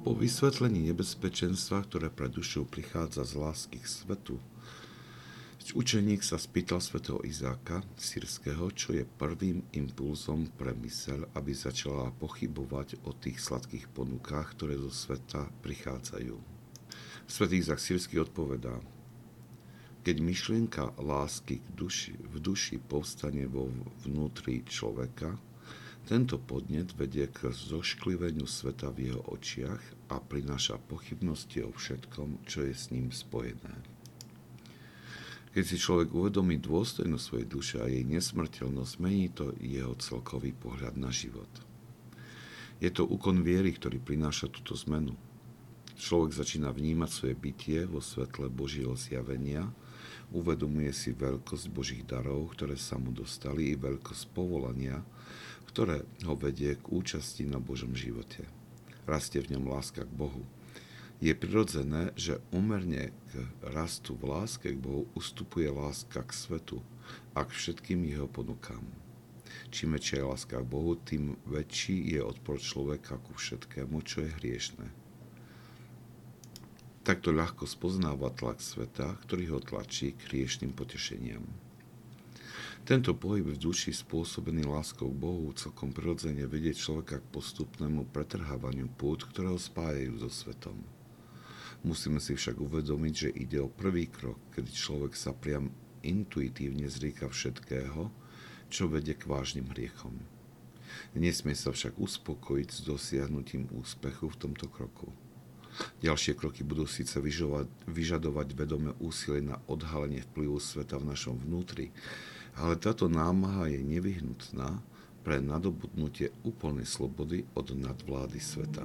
Po vysvetlení nebezpečenstva, ktoré pre dušu prichádza z lásky k svetu, učeník sa spýtal svätého Izáka sírskeho, čo je prvým impulzom pre myseľ, aby začala pochybovať o tých sladkých ponukách, ktoré zo sveta prichádzajú. Svetý Izák sírsky odpovedá, keď myšlienka lásky k duši, v duši povstane vo vnútri človeka, tento podnet vedie k zoškliveniu sveta v jeho očiach a prináša pochybnosti o všetkom, čo je s ním spojené. Keď si človek uvedomí dôstojnosť svojej duše a jej nesmrteľnosť, mení to jeho celkový pohľad na život. Je to úkon viery, ktorý prináša túto zmenu. Človek začína vnímať svoje bytie vo svetle Božieho zjavenia, uvedomuje si veľkosť Božích darov, ktoré sa mu dostali, i veľkosť povolania, ktoré ho vedie k účasti na Božom živote. Rastie v ňom láska k Bohu. Je prirodzené, že umerne k rastu v láske k Bohu ustupuje láska k svetu a k všetkým jeho ponukám. Čím väčšia je láska k Bohu, tým väčší je odpor človeka ku všetkému, čo je hriešné. Takto ľahko spoznáva tlak sveta, ktorý ho tlačí k hriešným potešeniam. Tento pohyb v duši spôsobený láskou k Bohu celkom prirodzene vedie človeka k postupnému pretrhávaniu pút, ktoré ho spájajú so svetom. Musíme si však uvedomiť, že ide o prvý krok, kedy človek sa priam intuitívne zrieka všetkého, čo vedie k vážnym hriechom. Nesmie sa však uspokojiť s dosiahnutím úspechu v tomto kroku. Ďalšie kroky budú síce vyžadovať, vedomé úsilie na odhalenie vplyvu sveta v našom vnútri, ale táto námaha je nevyhnutná pre nadobudnutie úplnej slobody od nadvlády sveta.